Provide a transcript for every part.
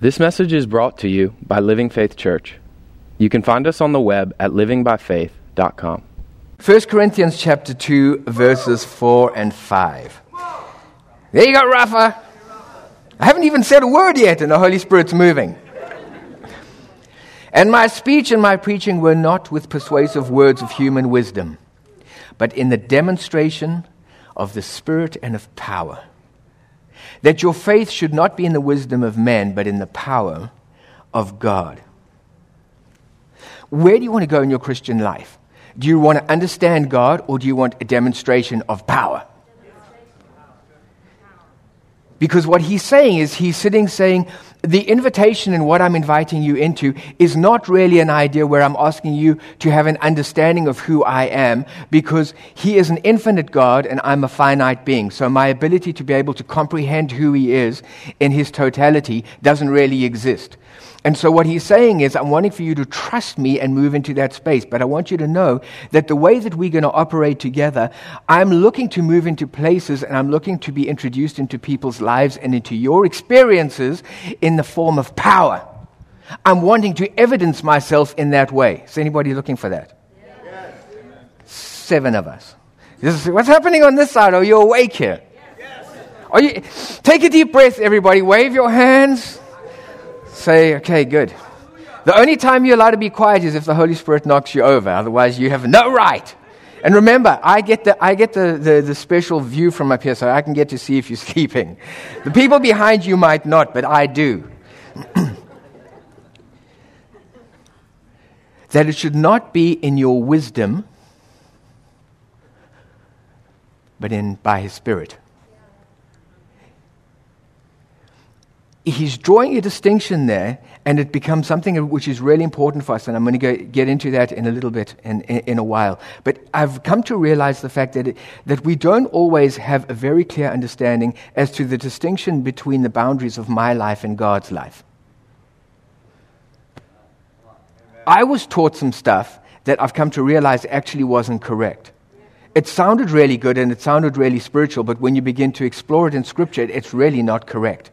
This message is brought to you by Living Faith Church. You can find us on the web at livingbyfaith.com. 1 Corinthians chapter 2, verses 4 and 5. There you go, Rafa. I haven't even said a word yet, and the Holy Spirit's moving. And my speech and my preaching were not with persuasive words of human wisdom, but in the demonstration of the Spirit and of power that your faith should not be in the wisdom of men, but in the power of God. Where do you want to go in your Christian life? Do you want to understand God or do you want a demonstration of power? Because what he's saying is, he's sitting saying, the invitation and what I'm inviting you into is not really an idea where I'm asking you to have an understanding of who I am, because He is an infinite God and I'm a finite being. So my ability to be able to comprehend who He is in His totality doesn't really exist. And so what he's saying is, I'm wanting for you to trust me and move into that space. But I want you to know that the way that we're going to operate together, I'm looking to move into places and I'm looking to be introduced into people's lives and into your experiences in the form of power. I'm wanting to evidence myself in that way. Is anybody looking for that? Yes. Seven of us. Is, what's happening on this side? Oh, Are you awake here? Yes. Are you, take a deep breath, everybody. Wave your hands. Say, okay, good. The only time you're allowed to be quiet is if the Holy Spirit knocks you over. Otherwise, you have no right. And remember, I get, the, I get the, the, the, special view from up here, so I can get to see if you're sleeping. The people behind you might not, but I do. that it should not be in your wisdom, but in by His Spirit. He's drawing a distinction there, and it becomes something which is really important for us. And I'm going to go, get into that in a little bit, in, in, in, a while. But I've come to realize the fact that, it, that we don't always have a very clear understanding as to the distinction between the boundaries of my life and God's life. I was taught some stuff that I've come to realize actually wasn't correct. It sounded really good and it sounded really spiritual, but when you begin to explore it in Scripture, it's really not correct.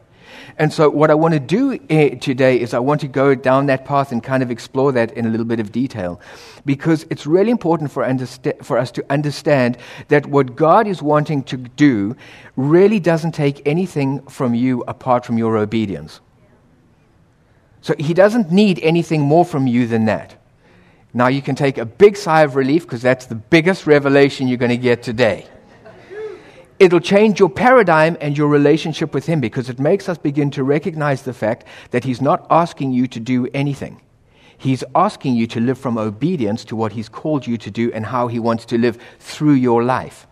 And so, what I want to do eh, today is I want to go down that path and kind of explore that in a little bit of detail. Because it's really important for, understa- for us to understand that what God is wanting to do really doesn't take anything from you apart from your obedience. So, He doesn't need anything more from you than that. Now, you can take a big sigh of relief because that's the biggest revelation you're going to get today it'll change your paradigm and your relationship with Him because it makes us begin to recognize the fact that He's not asking you to do anything. He's asking you to live from obedience to what He's called you to do and how He wants to live through your life.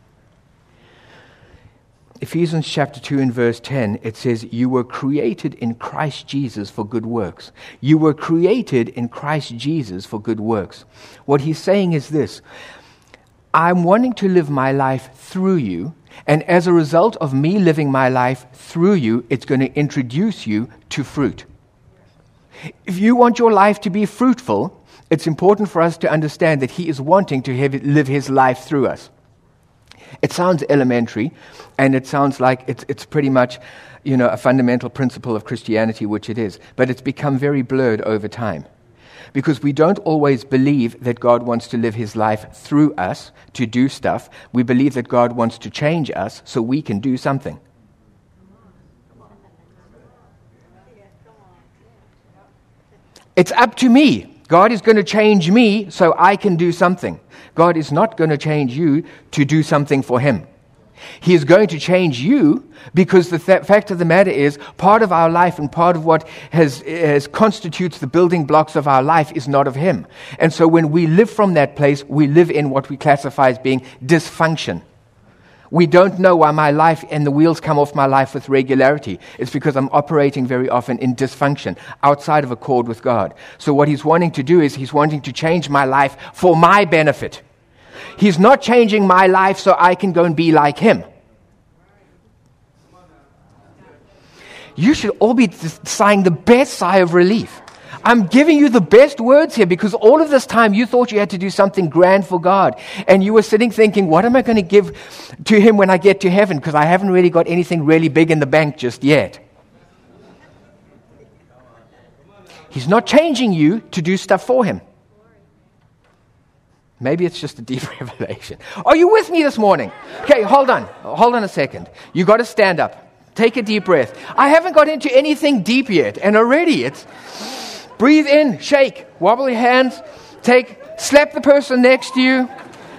Ephesians chapter 2 and verse 10, it says, You were created in Christ Jesus for good works. You were created in Christ Jesus for good works. What he's saying is this I'm wanting to live my life through you and as a result of me living my life through you, it's going to introduce you to fruit. If you want your life to be fruitful, it's important for us to understand that He is wanting to have, live His life through us. It sounds elementary, and it sounds like it's, it's pretty much you know, a fundamental principle of Christianity, which it is, but it's become very blurred over time because we don't always believe that God wants to live his life through us to do stuff. We believe that God wants to change us so we can do something. It's up to me. God is going to change me so I can do something. God is not going to change you to do something for him. He is going to change you because the th- fact of the matter is, part of our life and part of what has, has constitutes the building blocks of our life is not of Him. And so when we live from that place, we live in what we classify as being dysfunction. We don't know why my life and the wheels come off my life with regularity. It's because I'm operating very often in dysfunction, outside of accord with God. So what He's wanting to do is He's wanting to change my life for my benefit. He's not changing my life so I can go and be like him. You should all be sighing the best sigh of relief. I'm giving you the best words here because all of this time you thought you had to do something grand for God. And you were sitting thinking, what am I going to give to Him when I get to heaven? Because I haven't really got anything really big in the bank just yet. He's not changing you to do stuff for Him. Maybe it's just a deep revelation. Are you with me this morning? Okay, hold on. Hold on a second. You got to stand up. Take a deep breath. I haven't got into anything deep yet, and already it's breathe in, shake, wobble your hands, take, slap the person next to you,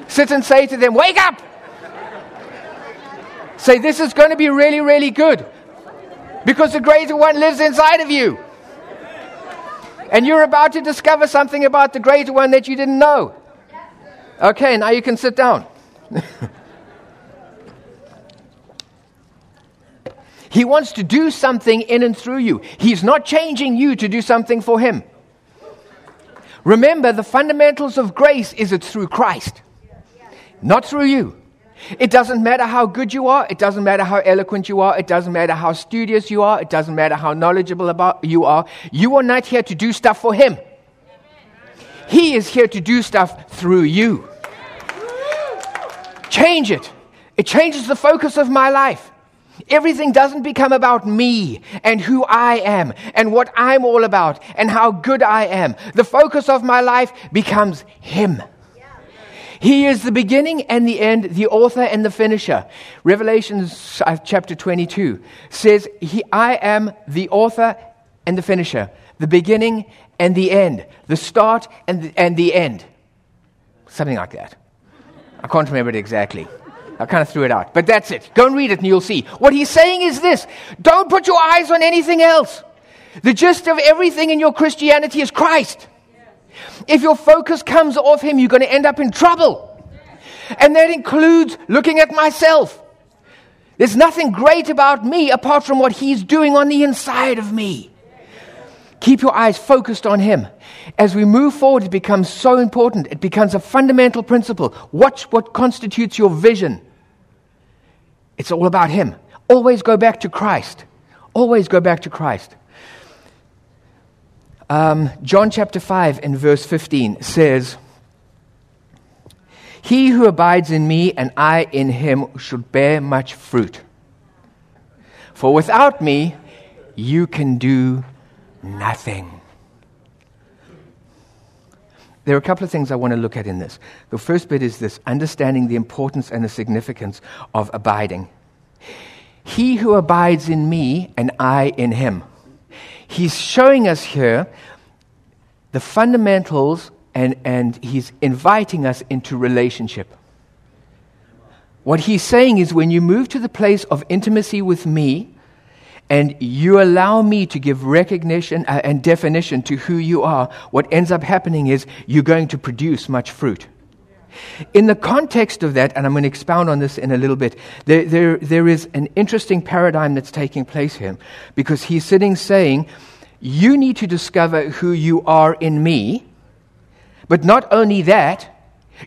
sit and say to them, Wake up! Say, This is going to be really, really good because the greater one lives inside of you. And you're about to discover something about the greater one that you didn't know. Okay, now you can sit down. he wants to do something in and through you. He's not changing you to do something for him. Remember, the fundamentals of grace is it's through Christ, not through you. It doesn't matter how good you are. It doesn't matter how eloquent you are. It doesn't matter how studious you are. It doesn't matter how knowledgeable about you are. You are not here to do stuff for Him. He is here to do stuff through you. Change it. It changes the focus of my life. Everything doesn't become about me and who I am and what I'm all about and how good I am. The focus of my life becomes Him. He is the beginning and the end, the author and the finisher. Revelation uh, chapter 22 says, he, I am the author and the finisher, the beginning and the end, the start and the, and the end. Something like that. I can't remember it exactly. I kind of threw it out. But that's it. Go and read it and you'll see. What he's saying is this don't put your eyes on anything else. The gist of everything in your Christianity is Christ. If your focus comes off him, you're going to end up in trouble. And that includes looking at myself. There's nothing great about me apart from what he's doing on the inside of me. Keep your eyes focused on him. As we move forward, it becomes so important. It becomes a fundamental principle. Watch what constitutes your vision. It's all about him. Always go back to Christ. Always go back to Christ. Um, John chapter 5 and verse 15 says, He who abides in me and I in him should bear much fruit. For without me, you can do nothing. There are a couple of things I want to look at in this. The first bit is this understanding the importance and the significance of abiding. He who abides in me and I in him. He's showing us here the fundamentals and, and he's inviting us into relationship. What he's saying is when you move to the place of intimacy with me, and you allow me to give recognition uh, and definition to who you are, what ends up happening is you're going to produce much fruit. In the context of that, and I'm going to expound on this in a little bit, there, there, there is an interesting paradigm that's taking place here because he's sitting saying, You need to discover who you are in me, but not only that,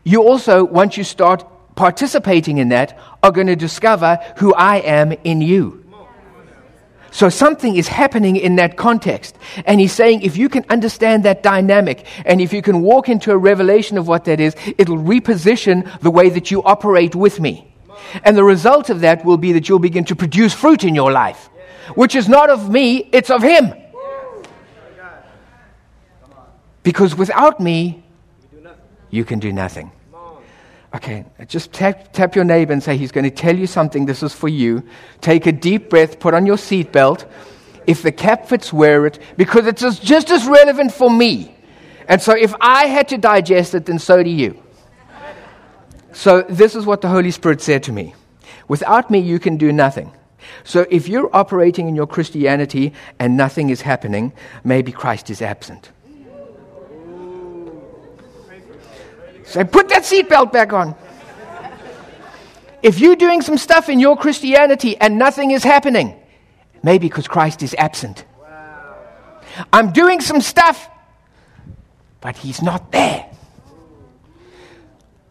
you also, once you start participating in that, are going to discover who I am in you. So something is happening in that context. And he's saying if you can understand that dynamic and if you can walk into a revelation of what that is, it'll reposition the way that you operate with me. And the result of that will be that you'll begin to produce fruit in your life, which is not of me, it's of him. Because without me, you can do nothing. Okay, just tap, tap your neighbor and say, He's going to tell you something. This is for you. Take a deep breath, put on your seatbelt. If the cap fits, wear it, because it's just as relevant for me. And so if I had to digest it, then so do you. So this is what the Holy Spirit said to me Without me, you can do nothing. So if you're operating in your Christianity and nothing is happening, maybe Christ is absent. Say, put that seatbelt back on. If you're doing some stuff in your Christianity and nothing is happening, maybe because Christ is absent. I'm doing some stuff, but He's not there.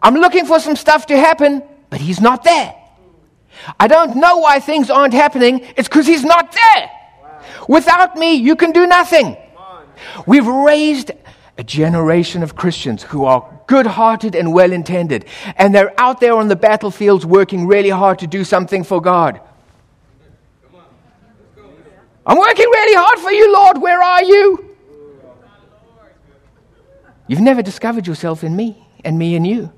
I'm looking for some stuff to happen, but He's not there. I don't know why things aren't happening. It's because He's not there. Without me, you can do nothing. We've raised a generation of Christians who are good hearted and well intended, and they're out there on the battlefields working really hard to do something for God. I'm working really hard for you, Lord. Where are you? You've never discovered yourself in me and me in you.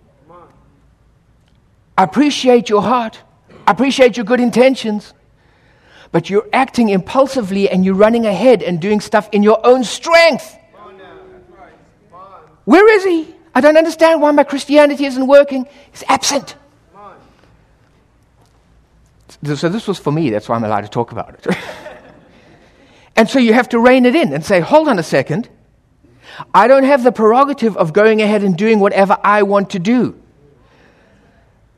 I appreciate your heart. I appreciate your good intentions. But you're acting impulsively and you're running ahead and doing stuff in your own strength. Where is he? I don't understand why my Christianity isn't working. He's absent. So this was for me. That's why I'm allowed to talk about it. and so you have to rein it in and say, hold on a second. I don't have the prerogative of going ahead and doing whatever I want to do.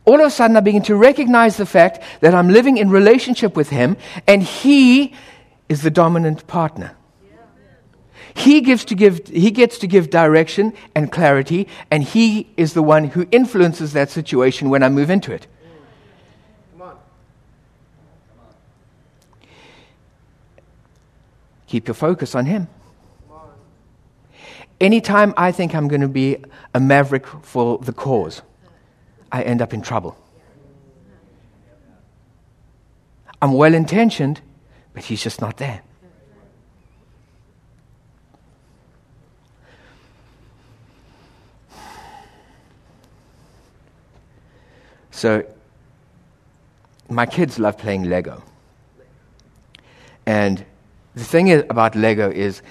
All of a sudden, I begin to recognize the fact that I'm living in relationship with Him, and He is the dominant partner. He, gives to give, he gets to give direction and clarity, and He is the one who influences that situation when I move into it. Come on. Keep your focus on Him. Anytime I think I'm going to be a maverick for the cause, I end up in trouble. I'm well intentioned, but He's just not there. So, my kids love playing Lego. And the thing is about Lego is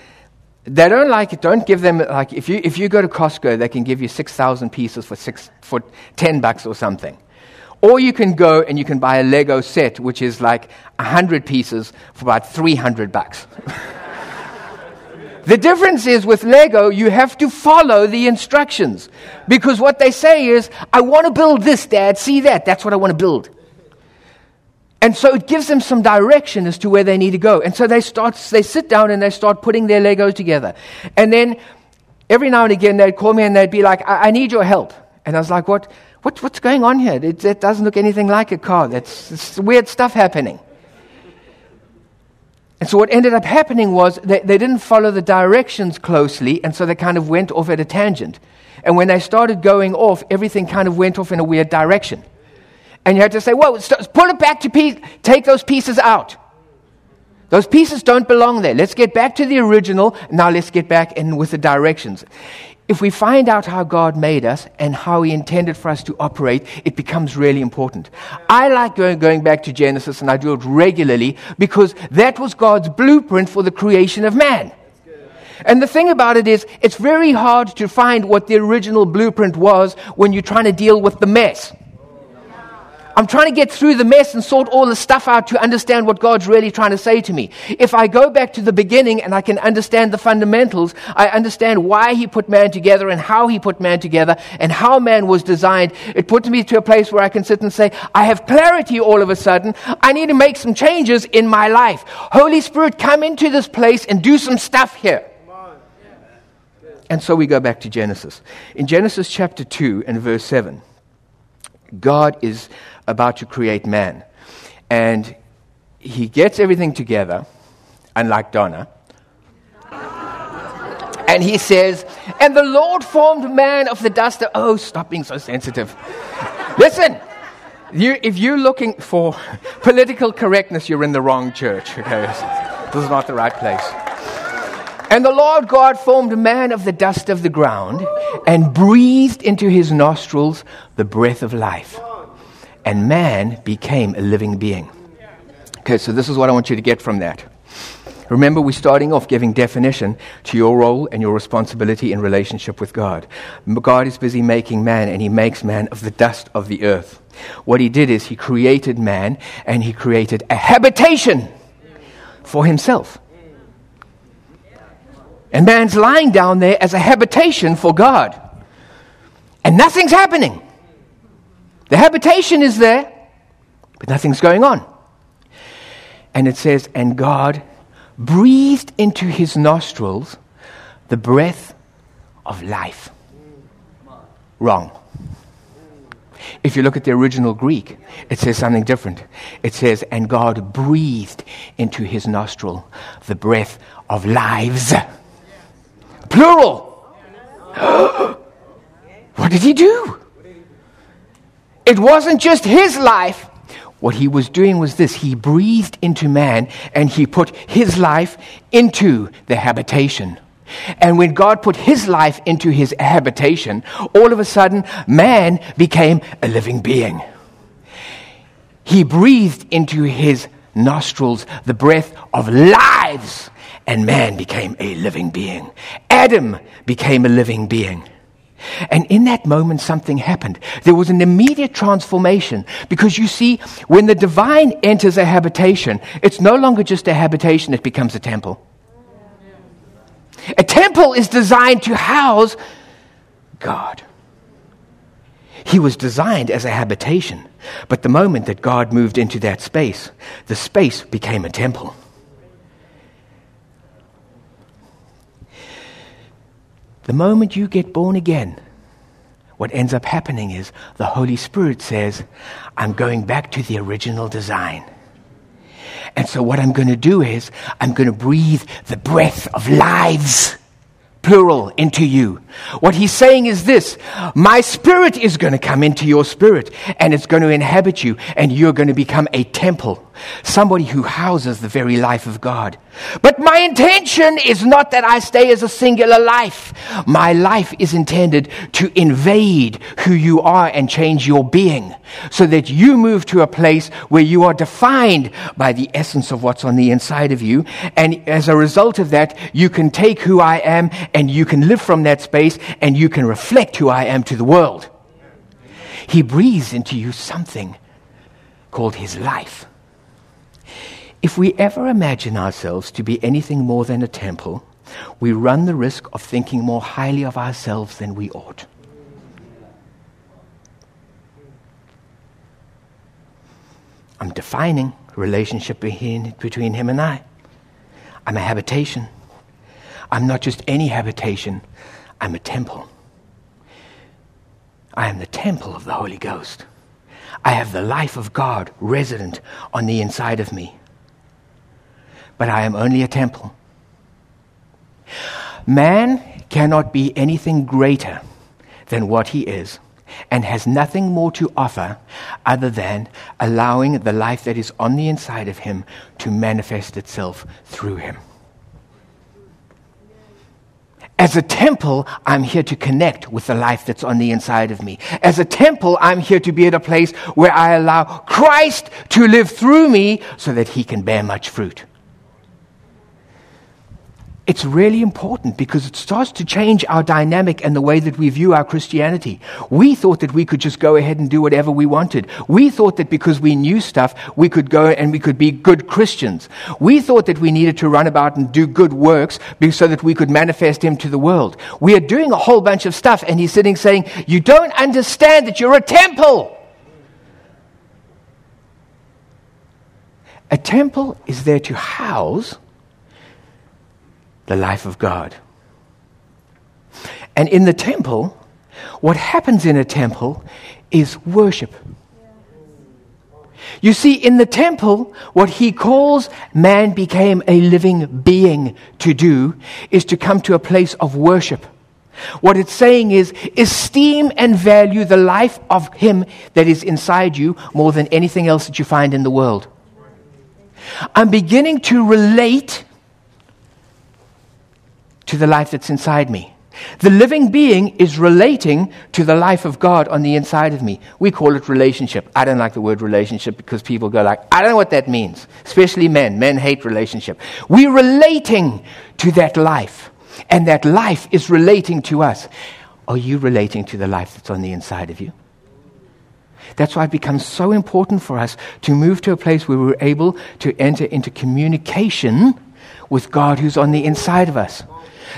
they don't like it. Don't give them like if you if you go to Costco, they can give you six thousand pieces for six for ten bucks or something. Or you can go and you can buy a Lego set, which is like hundred pieces for about three hundred bucks. the difference is with Lego, you have to follow the instructions because what they say is, "I want to build this, Dad. See that? That's what I want to build." And so it gives them some direction as to where they need to go. And so they start, they sit down and they start putting their Legos together. And then every now and again they'd call me and they'd be like, I, I need your help. And I was like, what, what what's going on here? It, it, doesn't look anything like a car. That's weird stuff happening. And so what ended up happening was they, they didn't follow the directions closely, and so they kind of went off at a tangent. And when they started going off, everything kind of went off in a weird direction. And you had to say, whoa, pull it back to take those pieces out. Those pieces don't belong there. Let's get back to the original. Now let's get back in with the directions. If we find out how God made us and how He intended for us to operate, it becomes really important. I like going, going back to Genesis, and I do it regularly because that was God's blueprint for the creation of man. And the thing about it is, it's very hard to find what the original blueprint was when you're trying to deal with the mess. I'm trying to get through the mess and sort all the stuff out to understand what God's really trying to say to me. If I go back to the beginning and I can understand the fundamentals, I understand why He put man together and how He put man together and how man was designed. It puts me to a place where I can sit and say, I have clarity all of a sudden. I need to make some changes in my life. Holy Spirit, come into this place and do some stuff here. And so we go back to Genesis. In Genesis chapter 2 and verse 7, God is about to create man. And he gets everything together, unlike Donna. and he says, And the Lord formed man of the dust of. Oh, stop being so sensitive. Listen, you, if you're looking for political correctness, you're in the wrong church. Okay? This is not the right place. And the Lord God formed man of the dust of the ground and breathed into his nostrils the breath of life and man became a living being. Okay, so this is what I want you to get from that. Remember, we're starting off giving definition to your role and your responsibility in relationship with God. God is busy making man, and He makes man of the dust of the earth. What He did is He created man, and He created a habitation for Himself. And man's lying down there as a habitation for God. And nothing's happening. The habitation is there, but nothing's going on. And it says, and God breathed into his nostrils the breath of life. Wrong. If you look at the original Greek, it says something different. It says, and God breathed into his nostril the breath of lives. Plural. what did he do? It wasn't just his life. What he was doing was this he breathed into man and he put his life into the habitation. And when God put his life into his habitation, all of a sudden, man became a living being. He breathed into his nostrils the breath of lives, and man became a living being. Adam became a living being. And in that moment, something happened. There was an immediate transformation because you see, when the divine enters a habitation, it's no longer just a habitation, it becomes a temple. A temple is designed to house God. He was designed as a habitation, but the moment that God moved into that space, the space became a temple. The moment you get born again, what ends up happening is the Holy Spirit says, I'm going back to the original design. And so what I'm going to do is I'm going to breathe the breath of lives plural, into you. What he's saying is this My spirit is going to come into your spirit and it's going to inhabit you, and you're going to become a temple, somebody who houses the very life of God. But my intention is not that I stay as a singular life. My life is intended to invade who you are and change your being so that you move to a place where you are defined by the essence of what's on the inside of you. And as a result of that, you can take who I am and you can live from that space and you can reflect who I am to the world. He breathes into you something called his life. If we ever imagine ourselves to be anything more than a temple, we run the risk of thinking more highly of ourselves than we ought. I'm defining relationship between, between him and I. I'm a habitation. I'm not just any habitation, I'm a temple. I am the temple of the Holy Ghost. I have the life of God resident on the inside of me. But I am only a temple. Man cannot be anything greater than what he is and has nothing more to offer other than allowing the life that is on the inside of him to manifest itself through him. As a temple, I'm here to connect with the life that's on the inside of me. As a temple, I'm here to be at a place where I allow Christ to live through me so that he can bear much fruit it's really important because it starts to change our dynamic and the way that we view our Christianity. We thought that we could just go ahead and do whatever we wanted. We thought that because we knew stuff, we could go and we could be good Christians. We thought that we needed to run about and do good works so that we could manifest Him to the world. We are doing a whole bunch of stuff, and He's sitting saying, You don't understand that you're a temple. A temple is there to house the life of God. And in the temple, what happens in a temple is worship. You see, in the temple, what he calls man became a living being to do is to come to a place of worship. What it's saying is, esteem and value the life of him that is inside you more than anything else that you find in the world. I'm beginning to relate to the life that's inside me. The living being is relating to the life of God on the inside of me. We call it relationship. I don't like the word relationship because people go like, I don't know what that means. Especially men. Men hate relationship. We're relating to that life. And that life is relating to us. Are you relating to the life that's on the inside of you? That's why it becomes so important for us to move to a place where we're able to enter into communication with God who's on the inside of us.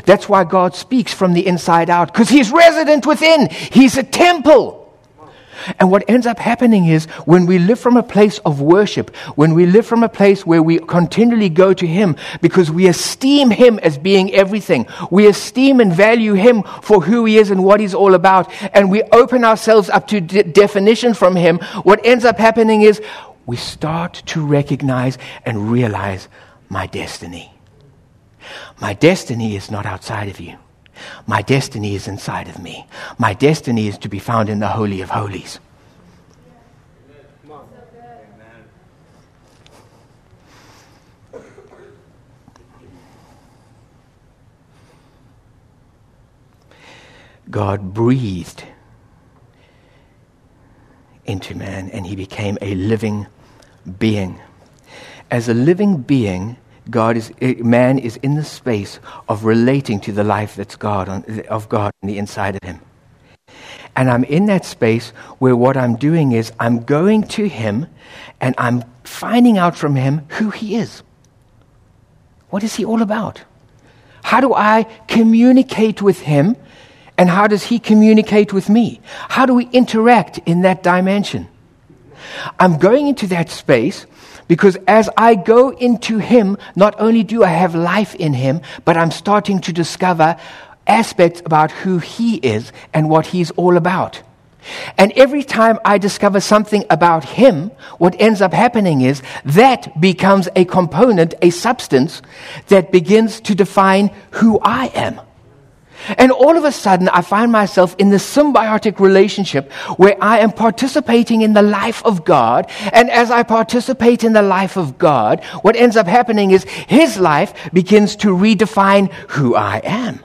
That's why God speaks from the inside out, because He's resident within. He's a temple. And what ends up happening is when we live from a place of worship, when we live from a place where we continually go to Him because we esteem Him as being everything, we esteem and value Him for who He is and what He's all about, and we open ourselves up to de- definition from Him, what ends up happening is we start to recognize and realize my destiny. My destiny is not outside of you. My destiny is inside of me. My destiny is to be found in the Holy of Holies. God breathed into man and he became a living being. As a living being, God is, eh, man is in the space of relating to the life that's God on, of God on the inside of him. And I'm in that space where what I'm doing is I'm going to him and I'm finding out from him who he is. What is he all about? How do I communicate with him? And how does he communicate with me? How do we interact in that dimension? I'm going into that space because as I go into Him, not only do I have life in Him, but I'm starting to discover aspects about who He is and what He's all about. And every time I discover something about Him, what ends up happening is that becomes a component, a substance that begins to define who I am. And all of a sudden, I find myself in this symbiotic relationship where I am participating in the life of God. And as I participate in the life of God, what ends up happening is His life begins to redefine who I am.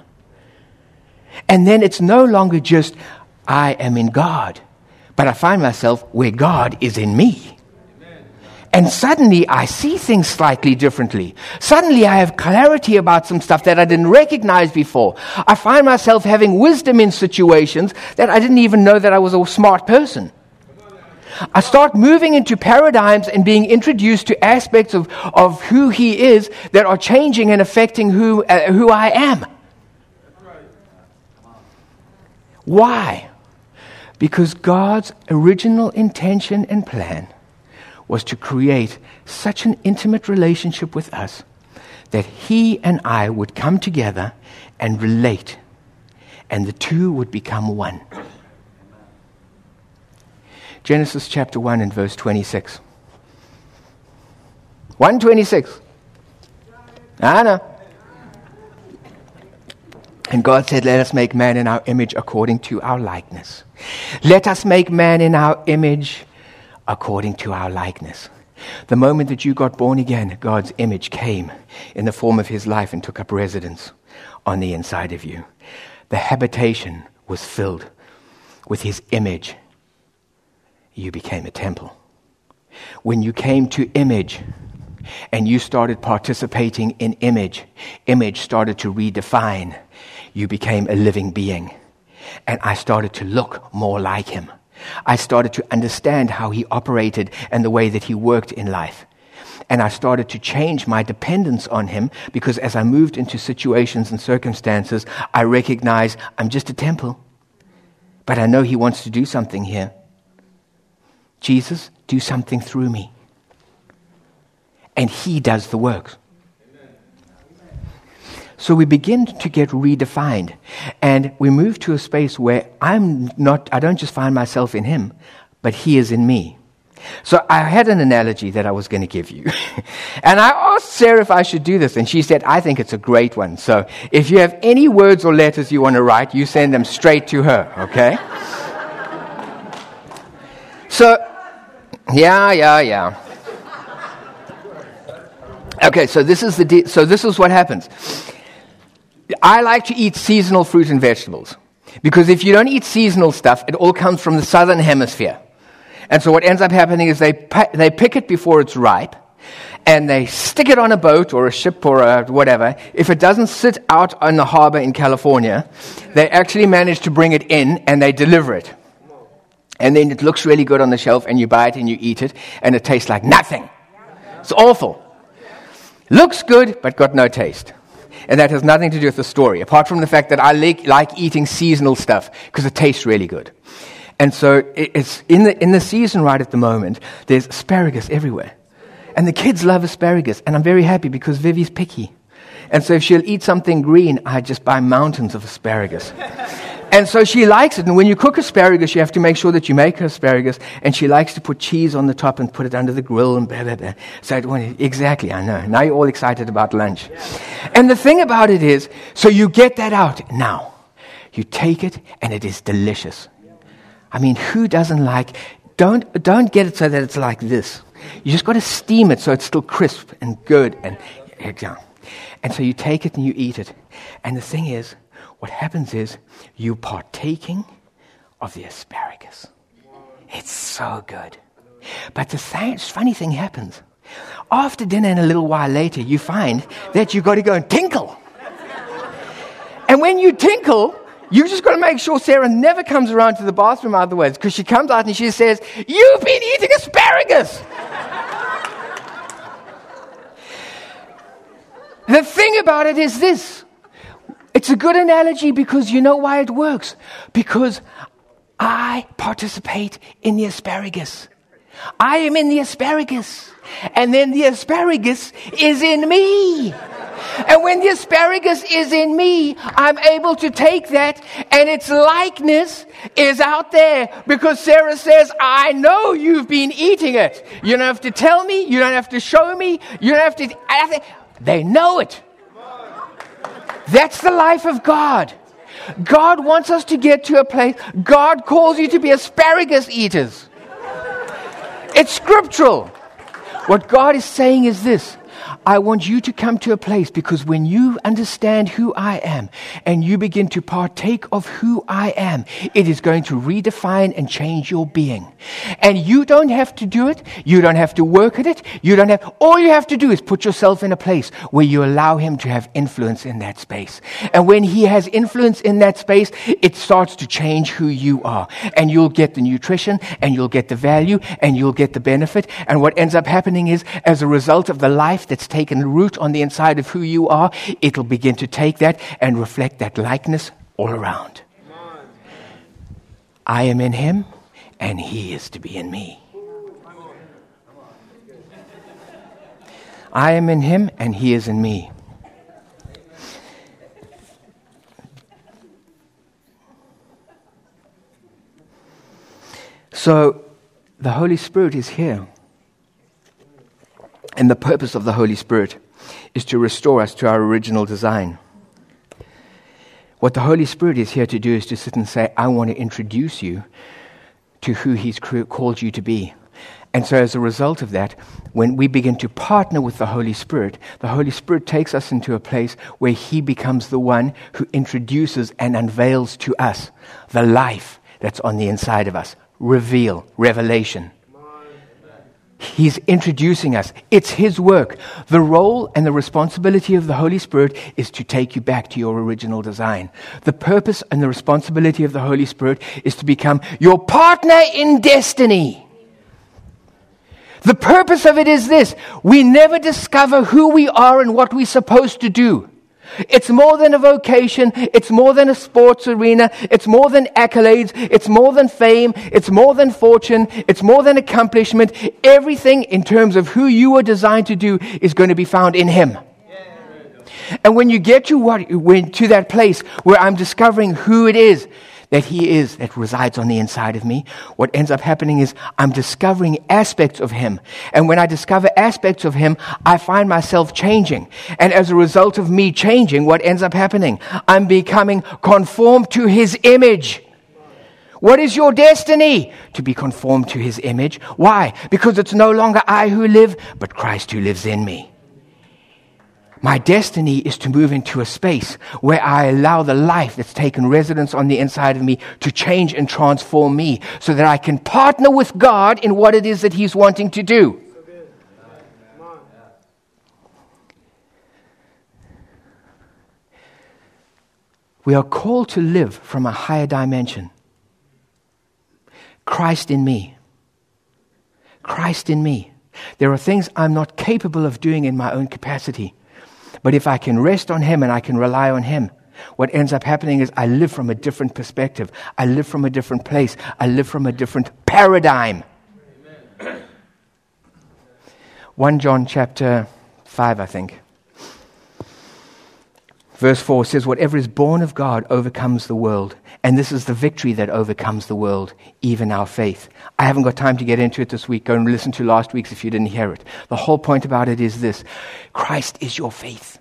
And then it's no longer just, I am in God, but I find myself where God is in me. And suddenly I see things slightly differently. Suddenly I have clarity about some stuff that I didn't recognize before. I find myself having wisdom in situations that I didn't even know that I was a smart person. I start moving into paradigms and being introduced to aspects of, of who he is that are changing and affecting who, uh, who I am. Why? Because God's original intention and plan was to create such an intimate relationship with us that he and I would come together and relate, and the two would become one. Genesis chapter 1 and verse 26. 126. Anna. And God said, Let us make man in our image according to our likeness. Let us make man in our image according to our likeness. The moment that you got born again, God's image came in the form of his life and took up residence on the inside of you. The habitation was filled with his image. You became a temple. When you came to image and you started participating in image, image started to redefine. You became a living being. And I started to look more like him. I started to understand how he operated and the way that he worked in life. And I started to change my dependence on him because as I moved into situations and circumstances, I recognize I'm just a temple. But I know he wants to do something here. Jesus, do something through me. And he does the work. So we begin to get redefined. And we move to a space where I'm not, I don't just find myself in him, but he is in me. So I had an analogy that I was going to give you. and I asked Sarah if I should do this, and she said, I think it's a great one. So if you have any words or letters you want to write, you send them straight to her, okay? so, yeah, yeah, yeah. Okay, so this is the de- so this is what happens. I like to eat seasonal fruit and vegetables. Because if you don't eat seasonal stuff, it all comes from the southern hemisphere. And so what ends up happening is they, they pick it before it's ripe, and they stick it on a boat or a ship or a whatever. If it doesn't sit out on the harbor in California, they actually manage to bring it in and they deliver it. And then it looks really good on the shelf, and you buy it and you eat it, and it tastes like nothing. It's awful. Looks good, but got no taste. And that has nothing to do with the story, apart from the fact that I like, like eating seasonal stuff because it tastes really good. And so it's in the, in the season right at the moment, there's asparagus everywhere. And the kids love asparagus. And I'm very happy because Vivi's picky. And so if she'll eat something green, I just buy mountains of asparagus. And so she likes it. And when you cook asparagus, you have to make sure that you make asparagus. And she likes to put cheese on the top and put it under the grill and blah, blah, blah. So it, exactly, I know. Now you're all excited about lunch. And the thing about it is, so you get that out now. You take it and it is delicious. I mean, who doesn't like, don't, don't get it so that it's like this. You just got to steam it so it's still crisp and good and, yeah. And so you take it and you eat it. And the thing is, what happens is you partaking of the asparagus. It's so good. But the th- funny thing happens. After dinner and a little while later, you find that you've got to go and tinkle. and when you tinkle, you just got to make sure Sarah never comes around to the bathroom otherwise, because she comes out and she says, You've been eating asparagus! the thing about it is this it's a good analogy because you know why it works. Because I participate in the asparagus. I am in the asparagus. And then the asparagus is in me. And when the asparagus is in me, I'm able to take that and its likeness is out there because Sarah says, I know you've been eating it. You don't have to tell me. You don't have to show me. You don't have to. They know it. That's the life of God. God wants us to get to a place, God calls you to be asparagus eaters. It's scriptural. What God is saying is this I want you to come to a place because when you understand who I am and you begin to partake of who I am, it is going to redefine and change your being. And you don't have to do it. You don't have to work at it. You don't have, all you have to do is put yourself in a place where you allow Him to have influence in that space. And when He has influence in that space, it starts to change who you are. And you'll get the nutrition and you'll get the value and you'll get the benefit. And what ends up happening is as a result of the life that's taken root on the inside of who you are, it'll begin to take that and reflect that likeness all around. I am in him, and he is to be in me. I am in him, and he is in me. So, the Holy Spirit is here. And the purpose of the Holy Spirit is to restore us to our original design. What the Holy Spirit is here to do is to sit and say, I want to introduce you to who He's called you to be. And so, as a result of that, when we begin to partner with the Holy Spirit, the Holy Spirit takes us into a place where He becomes the one who introduces and unveils to us the life that's on the inside of us. Reveal, revelation. He's introducing us. It's His work. The role and the responsibility of the Holy Spirit is to take you back to your original design. The purpose and the responsibility of the Holy Spirit is to become your partner in destiny. The purpose of it is this we never discover who we are and what we're supposed to do. It's more than a vocation. It's more than a sports arena. It's more than accolades. It's more than fame. It's more than fortune. It's more than accomplishment. Everything in terms of who you are designed to do is going to be found in Him. And when you get to what, when, to that place where I'm discovering who it is that He is that resides on the inside of me, what ends up happening is I'm discovering aspects of Him. And when I discover aspects of Him, I find myself changing. And as a result of me changing, what ends up happening? I'm becoming conformed to His image. What is your destiny? To be conformed to his image. Why? Because it's no longer I who live, but Christ who lives in me. My destiny is to move into a space where I allow the life that's taken residence on the inside of me to change and transform me so that I can partner with God in what it is that He's wanting to do. We are called to live from a higher dimension. Christ in me. Christ in me. There are things I'm not capable of doing in my own capacity. But if I can rest on Him and I can rely on Him, what ends up happening is I live from a different perspective. I live from a different place. I live from a different paradigm. Amen. 1 John chapter 5, I think. Verse 4 says, Whatever is born of God overcomes the world. And this is the victory that overcomes the world, even our faith. I haven't got time to get into it this week. Go and listen to last week's if you didn't hear it. The whole point about it is this Christ is your faith.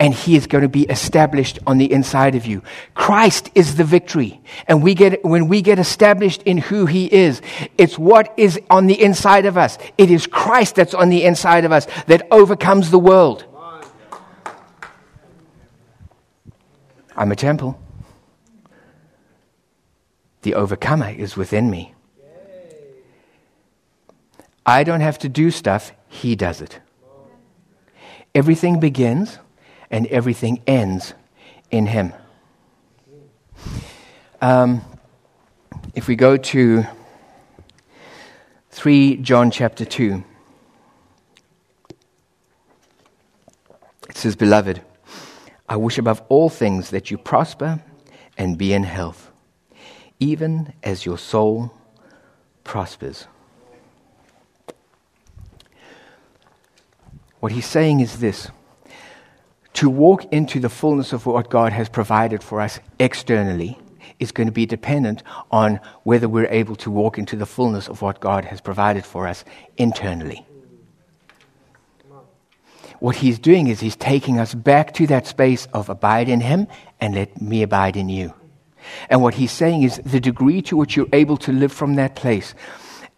And he is going to be established on the inside of you. Christ is the victory. And we get, when we get established in who he is, it's what is on the inside of us. It is Christ that's on the inside of us that overcomes the world. I'm a temple. The overcomer is within me. I don't have to do stuff, He does it. Everything begins and everything ends in Him. Um, if we go to 3 John chapter 2, it says, Beloved, I wish above all things that you prosper and be in health, even as your soul prospers. What he's saying is this to walk into the fullness of what God has provided for us externally is going to be dependent on whether we're able to walk into the fullness of what God has provided for us internally. What he's doing is he's taking us back to that space of abide in him and let me abide in you. And what he's saying is the degree to which you're able to live from that place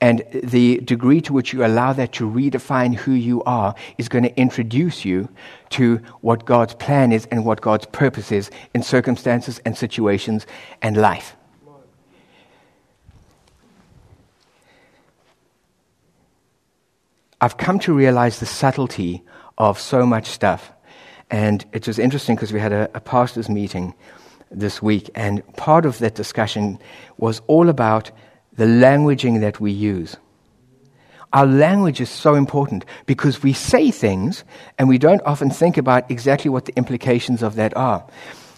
and the degree to which you allow that to redefine who you are is going to introduce you to what God's plan is and what God's purpose is in circumstances and situations and life. I've come to realize the subtlety of so much stuff. And it was interesting because we had a, a pastor's meeting this week, and part of that discussion was all about the languaging that we use. Our language is so important because we say things and we don't often think about exactly what the implications of that are.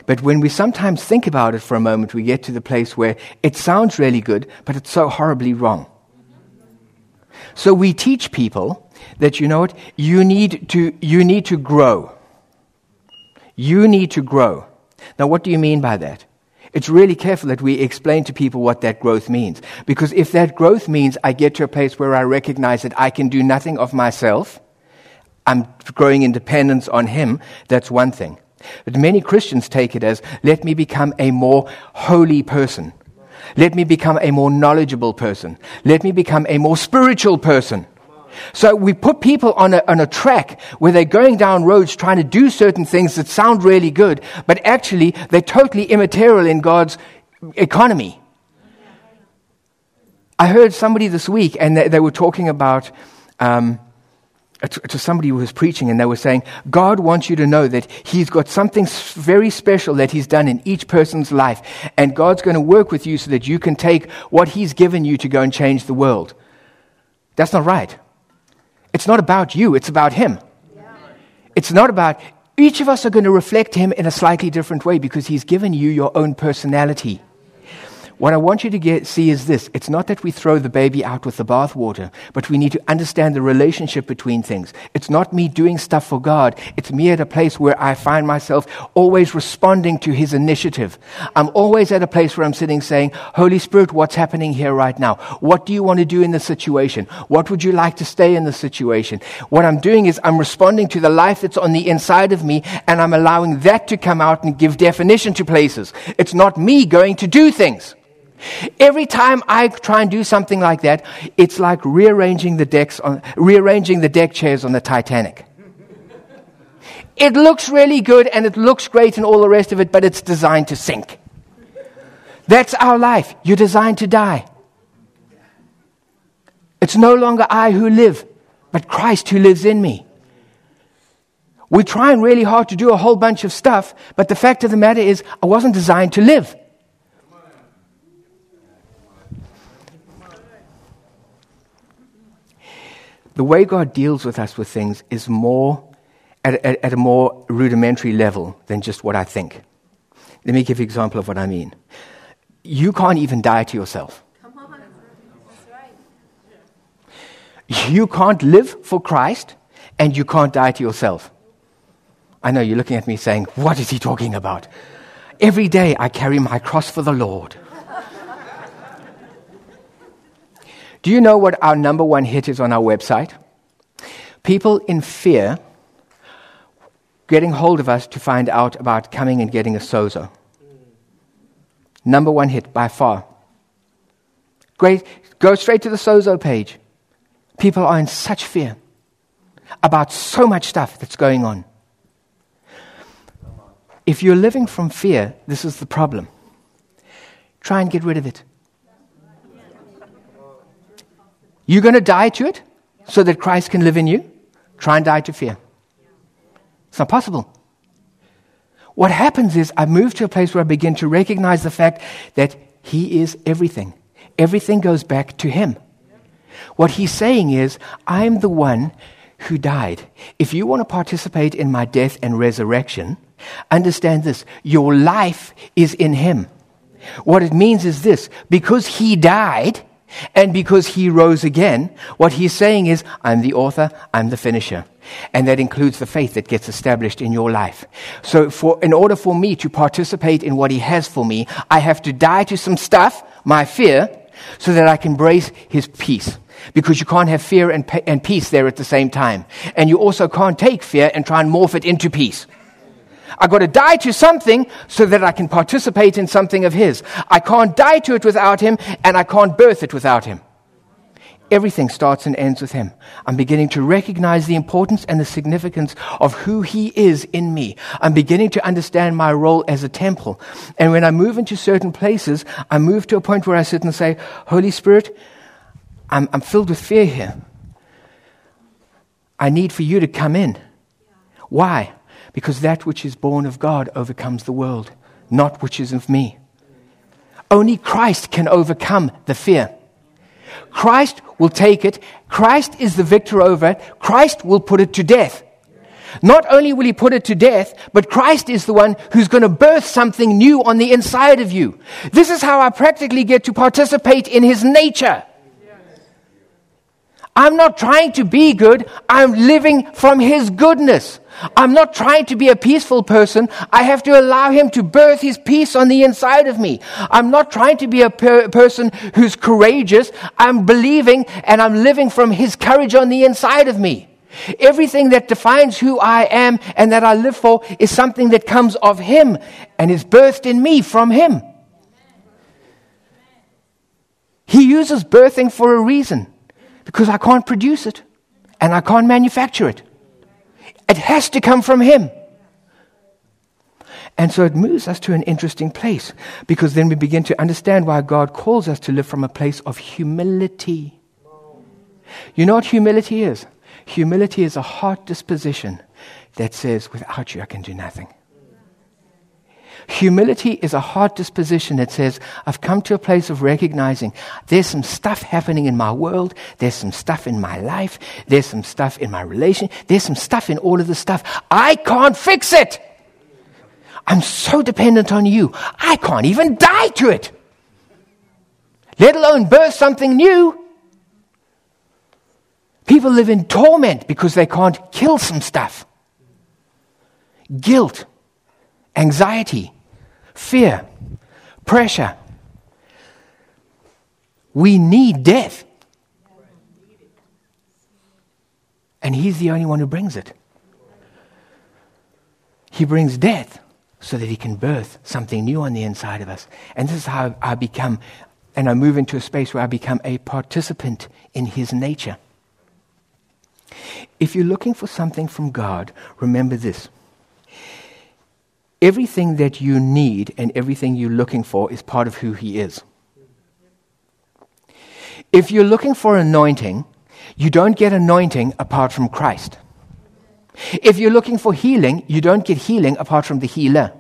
But when we sometimes think about it for a moment, we get to the place where it sounds really good, but it's so horribly wrong. So we teach people that, you know what, you need to, you need to grow. You need to grow. Now, what do you mean by that? It's really careful that we explain to people what that growth means. Because if that growth means I get to a place where I recognize that I can do nothing of myself, I'm growing independence on Him, that's one thing. But many Christians take it as, let me become a more holy person. Let me become a more knowledgeable person. Let me become a more spiritual person. So we put people on a, on a track where they're going down roads trying to do certain things that sound really good, but actually they're totally immaterial in God's economy. I heard somebody this week, and they, they were talking about um, to, to somebody who was preaching, and they were saying, God wants you to know that He's got something very special that He's done in each person's life, and God's going to work with you so that you can take what He's given you to go and change the world. That's not right. It's not about you, it's about Him. It's not about, each of us are going to reflect Him in a slightly different way because He's given you your own personality. What I want you to get, see is this. It's not that we throw the baby out with the bathwater, but we need to understand the relationship between things. It's not me doing stuff for God. It's me at a place where I find myself always responding to His initiative. I'm always at a place where I'm sitting saying, Holy Spirit, what's happening here right now? What do you want to do in the situation? What would you like to stay in the situation? What I'm doing is I'm responding to the life that's on the inside of me and I'm allowing that to come out and give definition to places. It's not me going to do things. Every time I try and do something like that, it's like rearranging the decks on, rearranging the deck chairs on the Titanic. It looks really good and it looks great and all the rest of it, but it's designed to sink. That's our life. You're designed to die. It's no longer I who live, but Christ who lives in me. We're trying really hard to do a whole bunch of stuff, but the fact of the matter is, I wasn't designed to live. The way God deals with us with things is more at, at, at, a more rudimentary level than just what I think. Let me give you an example of what I mean. You can't even die to yourself. You can't live for Christ and you can't die to yourself. I know you're looking at me saying, What is he talking about? Every day I carry my cross for the Lord. Do you know what our number one hit is on our website? People in fear getting hold of us to find out about coming and getting a sozo. Number one hit by far. Great. Go straight to the sozo page. People are in such fear about so much stuff that's going on. If you're living from fear, this is the problem. Try and get rid of it. You're going to die to it so that Christ can live in you? Try and die to fear. It's not possible. What happens is I move to a place where I begin to recognize the fact that He is everything. Everything goes back to Him. What He's saying is, I'm the one who died. If you want to participate in my death and resurrection, understand this your life is in Him. What it means is this because He died, and because he rose again, what he's saying is, I'm the author, I'm the finisher. And that includes the faith that gets established in your life. So for, in order for me to participate in what he has for me, I have to die to some stuff, my fear, so that I can embrace his peace. Because you can't have fear and, and peace there at the same time. And you also can't take fear and try and morph it into peace. I've got to die to something so that I can participate in something of His. I can't die to it without Him, and I can't birth it without Him. Everything starts and ends with Him. I'm beginning to recognize the importance and the significance of who He is in me. I'm beginning to understand my role as a temple. And when I move into certain places, I move to a point where I sit and say, Holy Spirit, I'm, I'm filled with fear here. I need for you to come in. Why? Because that which is born of God overcomes the world, not which is of me. Only Christ can overcome the fear. Christ will take it. Christ is the victor over it. Christ will put it to death. Not only will he put it to death, but Christ is the one who's going to birth something new on the inside of you. This is how I practically get to participate in his nature. I'm not trying to be good. I'm living from his goodness. I'm not trying to be a peaceful person. I have to allow him to birth his peace on the inside of me. I'm not trying to be a per- person who's courageous. I'm believing and I'm living from his courage on the inside of me. Everything that defines who I am and that I live for is something that comes of him and is birthed in me from him. He uses birthing for a reason because I can't produce it and I can't manufacture it. It has to come from Him. And so it moves us to an interesting place because then we begin to understand why God calls us to live from a place of humility. You know what humility is? Humility is a heart disposition that says, without you, I can do nothing. Humility is a heart disposition that says, I've come to a place of recognizing there's some stuff happening in my world, there's some stuff in my life, there's some stuff in my relation, there's some stuff in all of the stuff. I can't fix it. I'm so dependent on you. I can't even die to it, let alone birth something new. People live in torment because they can't kill some stuff. Guilt anxiety, fear, pressure. We need death. And He's the only one who brings it. He brings death so that He can birth something new on the inside of us. And this is how I become, and I move into a space where I become a participant in His nature. If you're looking for something from God, remember this everything that you need and everything you're looking for is part of who He is. If you're looking for anointing, you don't get anointing apart from Christ. If you're looking for healing, you don't get healing apart from the healer.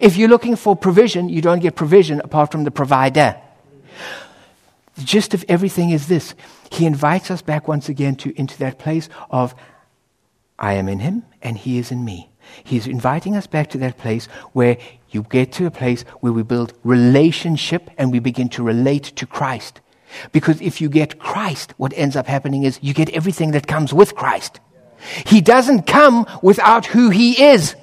If you're looking for provision, you don't get provision apart from the provider. The gist of everything is this He invites us back once again to, into that place of, I am in Him and He is in me. He's inviting us back to that place where you get to a place where we build relationship and we begin to relate to Christ. Because if you get Christ, what ends up happening is you get everything that comes with Christ. He doesn't come without who He is.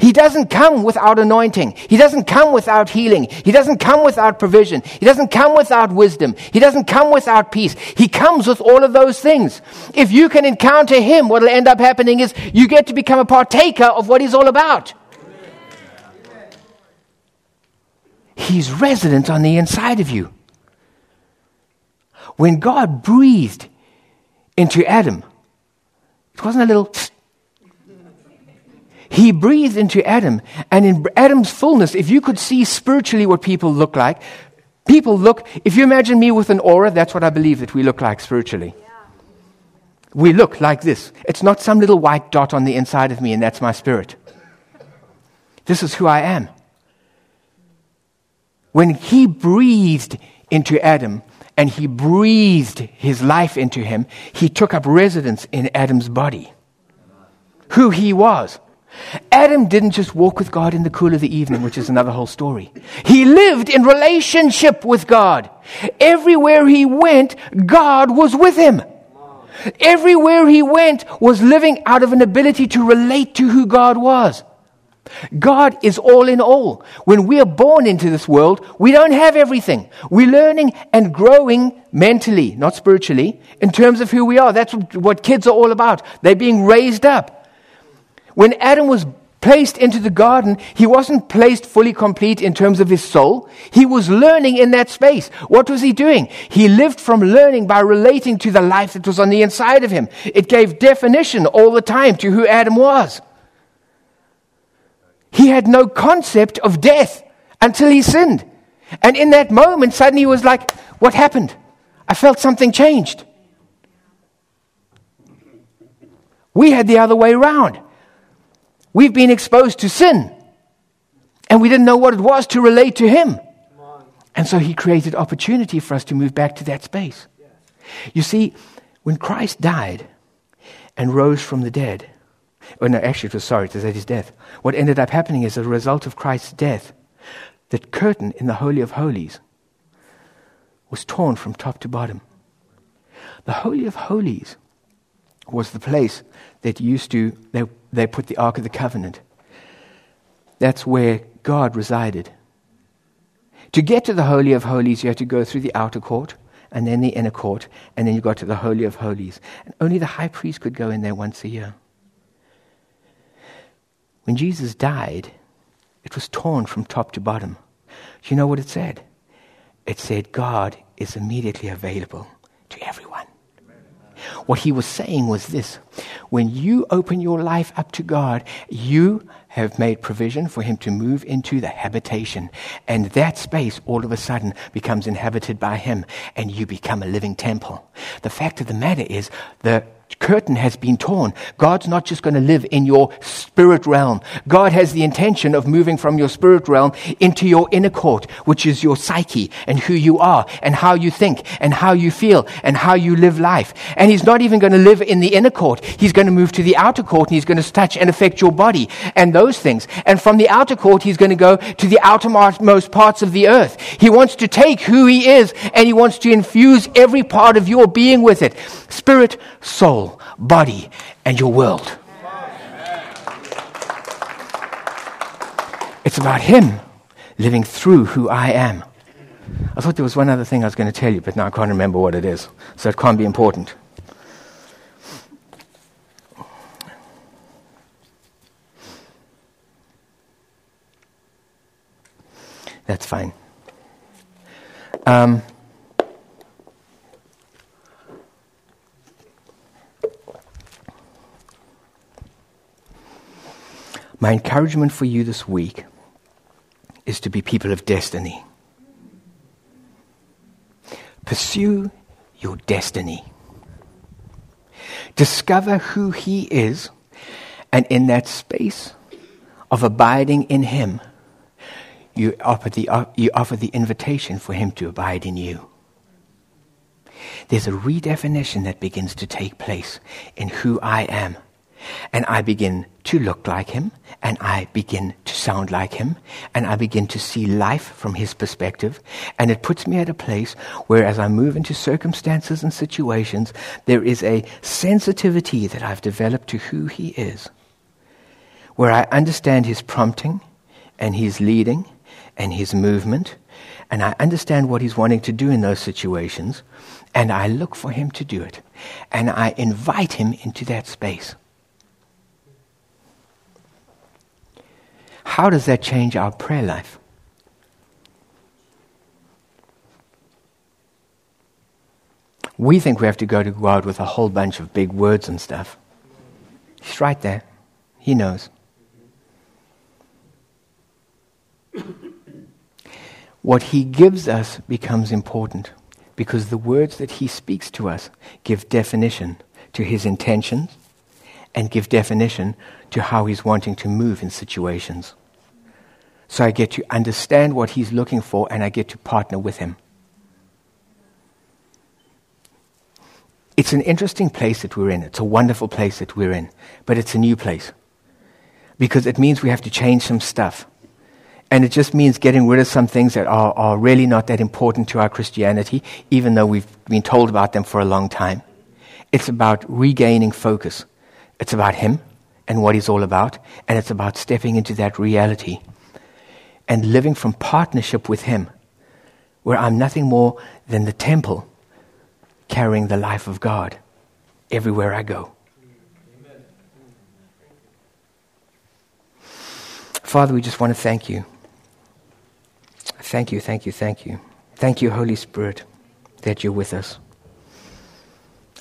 He doesn't come without anointing. He doesn't come without healing. He doesn't come without provision. He doesn't come without wisdom. He doesn't come without peace. He comes with all of those things. If you can encounter Him, what will end up happening is you get to become a partaker of what He's all about. He's resident on the inside of you. When God breathed into Adam, it wasn't a little He breathed into Adam, and in Adam's fullness, if you could see spiritually what people look like, people look, if you imagine me with an aura, that's what I believe that we look like spiritually. We look like this. It's not some little white dot on the inside of me, and that's my spirit. This is who I am. When he breathed into Adam and he breathed his life into him, he took up residence in Adam's body. Who he was. Adam didn't just walk with God in the cool of the evening, which is another whole story. He lived in relationship with God. Everywhere he went, God was with him. Everywhere he went was living out of an ability to relate to who God was. God is all in all. When we are born into this world, we don't have everything. We're learning and growing mentally, not spiritually, in terms of who we are. That's what kids are all about. They're being raised up. When Adam was placed into the garden, he wasn't placed fully complete in terms of his soul. He was learning in that space. What was he doing? He lived from learning by relating to the life that was on the inside of him. It gave definition all the time to who Adam was. He had no concept of death until he sinned. And in that moment, suddenly he was like, What happened? I felt something changed. We had the other way around. We've been exposed to sin, and we didn't know what it was to relate to Him. And so He created opportunity for us to move back to that space. You see, when Christ died and rose from the dead, Oh, no, actually, it was sorry, it was at his death. What ended up happening is, as a result of Christ's death, that curtain in the Holy of Holies was torn from top to bottom. The Holy of Holies was the place that used to, they, they put the Ark of the Covenant. That's where God resided. To get to the Holy of Holies, you had to go through the outer court and then the inner court, and then you got to the Holy of Holies. And only the high priest could go in there once a year. When Jesus died, it was torn from top to bottom. Do you know what it said? It said, God is immediately available to everyone. What he was saying was this when you open your life up to God, you have made provision for him to move into the habitation. And that space all of a sudden becomes inhabited by him, and you become a living temple. The fact of the matter is, the curtain has been torn. God's not just going to live in your spirit realm. God has the intention of moving from your spirit realm into your inner court, which is your psyche and who you are and how you think and how you feel and how you live life. And He's not even going to live in the inner court. He's going to move to the outer court and He's going to touch and affect your body and those things. And from the outer court, He's going to go to the outermost parts of the earth. He wants to take who He is and He wants to infuse every part of your being with it. Spirit, soul, body, and your world. It's about Him living through who I am. I thought there was one other thing I was going to tell you, but now I can't remember what it is, so it can't be important. That's fine. Um, My encouragement for you this week is to be people of destiny. Pursue your destiny. Discover who He is, and in that space of abiding in Him, you offer the, uh, you offer the invitation for Him to abide in you. There's a redefinition that begins to take place in who I am and I begin to look like him, and I begin to sound like him, and I begin to see life from his perspective. And it puts me at a place where, as I move into circumstances and situations, there is a sensitivity that I've developed to who he is, where I understand his prompting and his leading and his movement, and I understand what he's wanting to do in those situations, and I look for him to do it, and I invite him into that space. How does that change our prayer life? We think we have to go to God with a whole bunch of big words and stuff. He's right there. He knows. What He gives us becomes important because the words that He speaks to us give definition to His intentions and give definition to how He's wanting to move in situations. So I get to understand what he's looking for and I get to partner with him. It's an interesting place that we're in. It's a wonderful place that we're in. But it's a new place. Because it means we have to change some stuff. And it just means getting rid of some things that are, are really not that important to our Christianity, even though we've been told about them for a long time. It's about regaining focus. It's about Him and what He's all about. And it's about stepping into that reality and living from partnership with Him, where I'm nothing more than the temple carrying the life of God everywhere I go. Father, we just want to thank you. Thank you, thank you, thank you. Thank you, Holy Spirit, that you're with us.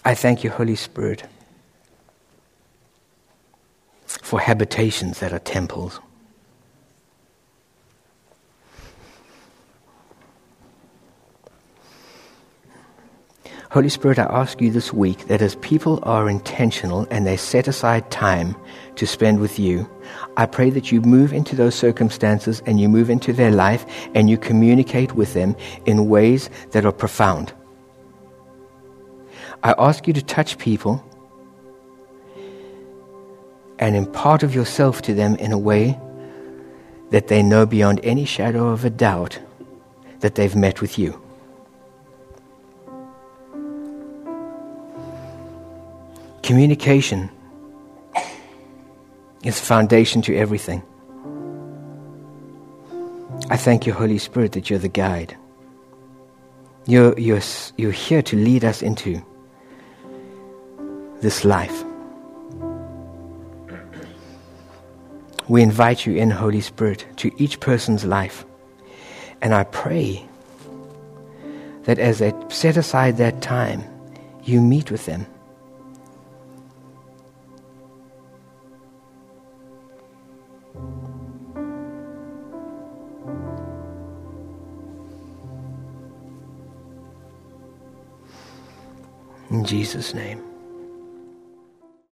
I thank you, Holy Spirit, for habitations that are temples. Holy Spirit, I ask you this week that as people are intentional and they set aside time to spend with you, I pray that you move into those circumstances and you move into their life and you communicate with them in ways that are profound. I ask you to touch people and impart of yourself to them in a way that they know beyond any shadow of a doubt that they've met with you. Communication is foundation to everything. I thank you, Holy Spirit, that you're the guide. You're, you're, you're here to lead us into this life. We invite you in, Holy Spirit, to each person's life. And I pray that as they set aside that time, you meet with them In Jesus' name.